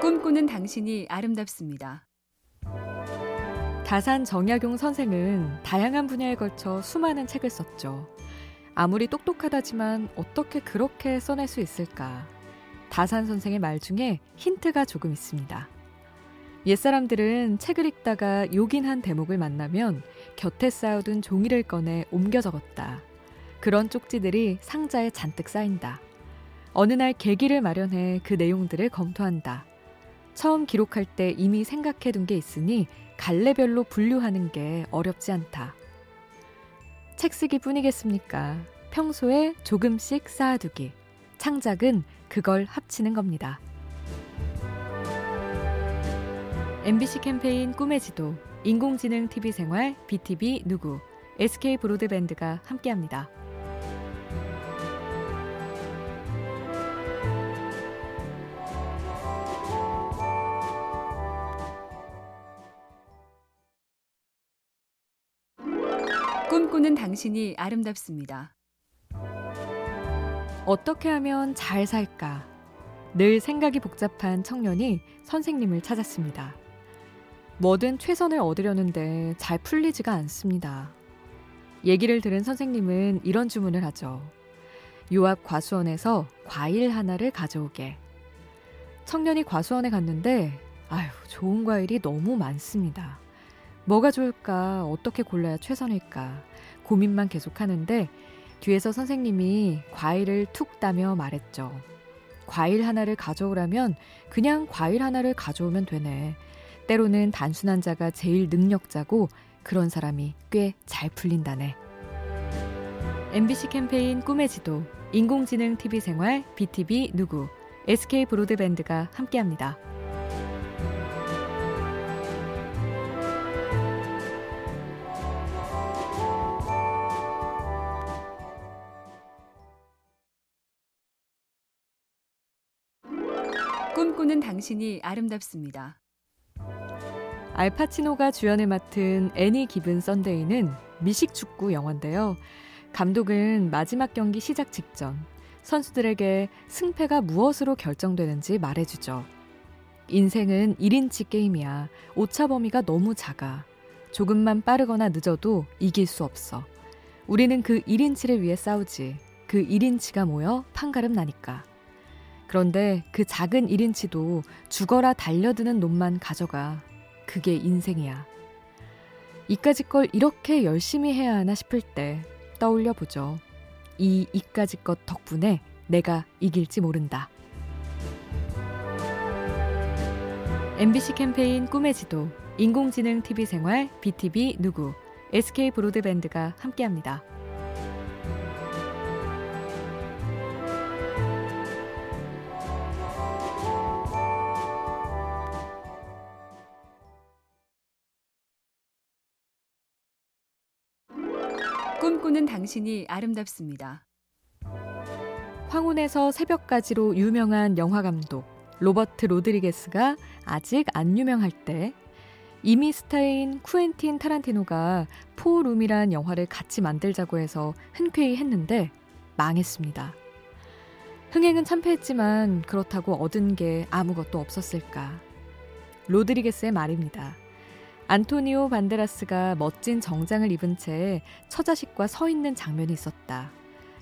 꿈꾸는 당신이 아름답습니다. 다산 정약용 선생은 다양한 분야에 걸쳐 수많은 책을 썼죠. 아무리 똑똑하다지만 어떻게 그렇게 써낼 수 있을까? 다산 선생의 말 중에 힌트가 조금 있습니다. 옛사람들은 책을 읽다가 요긴한 대목을 만나면 곁에 쌓아둔 종이를 꺼내 옮겨 적었다. 그런 쪽지들이 상자에 잔뜩 쌓인다. 어느 날 계기를 마련해 그 내용들을 검토한다. 처음 기록할 때 이미 생각해 둔 게 있으니 갈래별로 분류하는 게 어렵지 않다. 책 쓰기 뿐이겠습니까? 평소에 조금씩 쌓아두기. 창작은 그걸 합치는 겁니다. MBC 캠페인 꿈의 지도, 인공지능 TV 생활, BTV 누구, SK 브로드밴드가 함께합니다. 꿈꾸는 당신이 아름답습니다. 어떻게 하면 잘 살까? 늘 생각이 복잡한 청년이 선생님을 찾았습니다. 뭐든 최선을 얻으려는데 잘 풀리지가 않습니다. 얘기를 들은 선생님은 이런 주문을 하죠. 요 앞 과수원에서 과일 하나를 가져오게. 청년이 과수원에 갔는데, 아휴, 좋은 과일이 너무 많습니다. 뭐가 좋을까? 어떻게 골라야 최선일까? 고민만 계속 하는데 뒤에서 선생님이 과일을 툭 따며 말했죠. 과일 하나를 가져오라면 그냥 과일 하나를 가져오면 되네. 때로는 단순한 자가 제일 능력자고 그런 사람이 꽤 잘 풀린다네. MBC 캠페인 꿈의 지도, 인공지능 TV 생활, BTV 누구, SK 브로드밴드가 함께합니다. 꿈꾸는 당신이 아름답습니다. 알파치노가 주연을 맡은 애니 기분 썬데이는 미식 축구 영화인데요. 감독은 마지막 경기 시작 직전 선수들에게 승패가 무엇으로 결정되는지 말해주죠. 인생은 1인치 게임이야. 오차 범위가 너무 작아. 조금만 빠르거나 늦어도 이길 수 없어. 우리는 그 1인치를 위해 싸우지. 그 1인치가 모여 판가름 나니까. 그런데 그 작은 1인치도 죽어라 달려드는 놈만 가져가. 그게 인생이야. 이까짓 걸 이렇게 열심히 해야 하나 싶을 때 떠올려 보죠. 이 이까짓 것 덕분에 내가 이길지 모른다. MBC 캠페인 꿈의 지도, 인공지능 TV 생활, BTV 누구, SK 브로드밴드가 함께합니다. 꿈꾸는 당신이 아름답습니다. 황혼에서 새벽까지로 유명한 영화 감독 로버트 로드리게스가 아직 안 유명할 때 이미 스타인 쿠엔틴 타란티노가 포룸이란 영화를 같이 만들자고 해서 흔쾌히 했는데 망했습니다. 흥행은 참패했지만 그렇다고 얻은 게 아무것도 없었을까. 로드리게스의 말입니다. 안토니오 반데라스가 멋진 정장을 입은 채 처자식과 서 있는 장면이 있었다.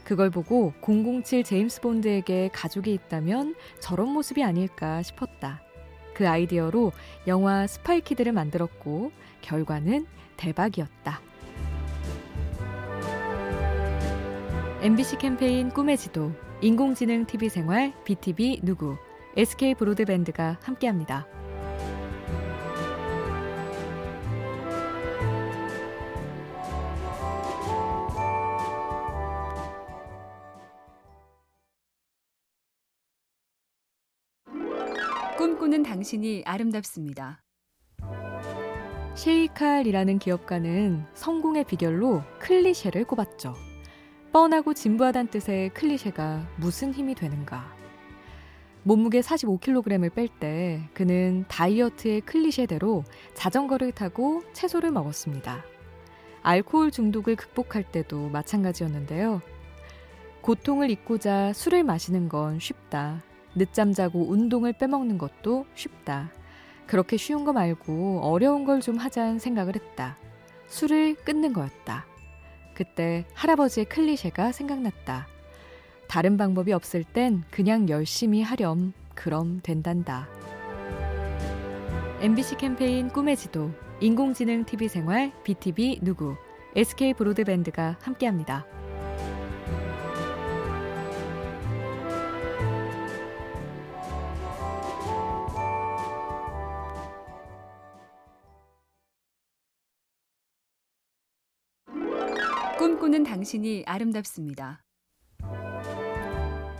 그걸 보고 007 제임스 본드에게 가족이 있다면 저런 모습이 아닐까 싶었다. 그 아이디어로 영화 Spy Kid를 만들었고 결과는 대박이었다. MBC 캠페인 꿈의 지도, 인공지능 TV 생활, BTV 누구, SK 브로드밴드가 함께합니다. 꿈꾸는 당신이 아름답습니다. 셰이칼이라는 기업가는 성공의 비결로 클리셰를 꼽았죠. 뻔하고 진부하다는 뜻의 클리셰가 무슨 힘이 되는가? 몸무게 45kg을 뺄 때 그는 다이어트의 클리셰대로 자전거를 타고 채소를 먹었습니다. 알코올 중독을 극복할 때도 마찬가지였는데요. 고통을 잊고자 술을 마시는 건 쉽다. 늦잠 자고 운동을 빼먹는 것도 쉽다. 그렇게 쉬운 거 말고 어려운 걸 좀 하자는 생각을 했다. 술을 끊는 거였다. 그때 할아버지의 클리셰가 생각났다. 다른 방법이 없을 땐 그냥 열심히 하렴. 그럼 된단다. MBC 캠페인 꿈의 지도, 인공지능 TV 생활, BTV 누구, SK 브로드밴드가 함께합니다. 꿈꾸는 당신이 아름답습니다.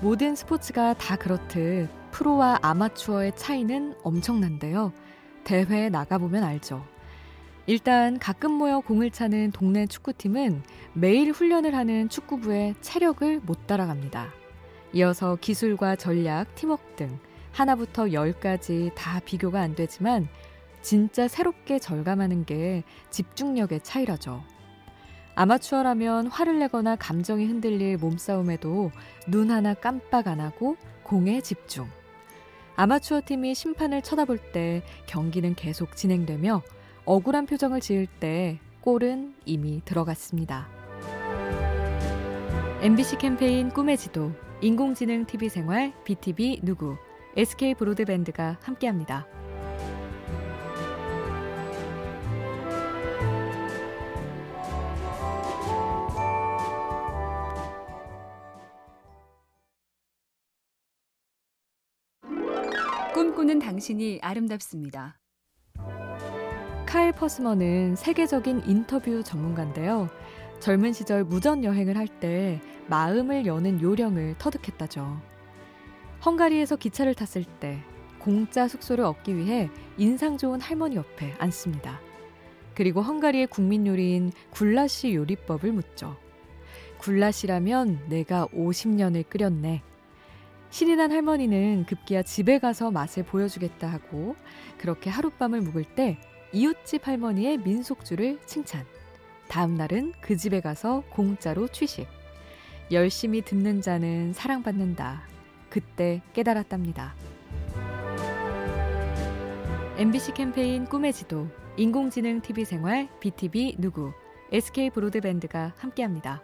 모든 스포츠가 다 그렇듯 프로와 아마추어의 차이는 엄청난데요. 대회에 나가보면 알죠. 일단 가끔 모여 공을 차는 동네 축구팀은 매일 훈련을 하는 축구부의 체력을 못 따라갑니다. 이어서 기술과 전략, 팀워크 등 하나부터 열까지 다 비교가 안 되지만 진짜 새롭게 절감하는 게 집중력의 차이라죠. 아마추어라면 화를 내거나 감정이 흔들릴 몸싸움에도 눈 하나 깜빡 안 하고 공에 집중. 아마추어 팀이 심판을 쳐다볼 때 경기는 계속 진행되며 억울한 표정을 지을 때 골은 이미 들어갔습니다. MBC 캠페인 꿈의 지도, 인공지능 TV 생활, BTV 누구, SK 브로드밴드가 함께합니다. 꿈꾸는 당신이 아름답습니다. 카일 퍼스먼은 세계적인 인터뷰 전문가인데요. 젊은 시절 무전 여행을 할 때 마음을 여는 요령을 터득했다죠. 헝가리에서 기차를 탔을 때 공짜 숙소를 얻기 위해 인상 좋은 할머니 옆에 앉습니다. 그리고 헝가리의 국민 요리인 굴라시 요리법을 묻죠. 굴라시라면 내가 50년을 끓였네. 신이 난 할머니는 급기야 집에 가서 맛을 보여주겠다 하고 그렇게 하룻밤을 묵을 때 이웃집 할머니의 민속주를 칭찬. 다음 날은 그 집에 가서 공짜로 취식. 열심히 듣는 자는 사랑받는다. 그때 깨달았답니다. MBC 캠페인 꿈의 지도, 인공지능 TV 생활, BTV 누구, SK 브로드밴드가 함께합니다.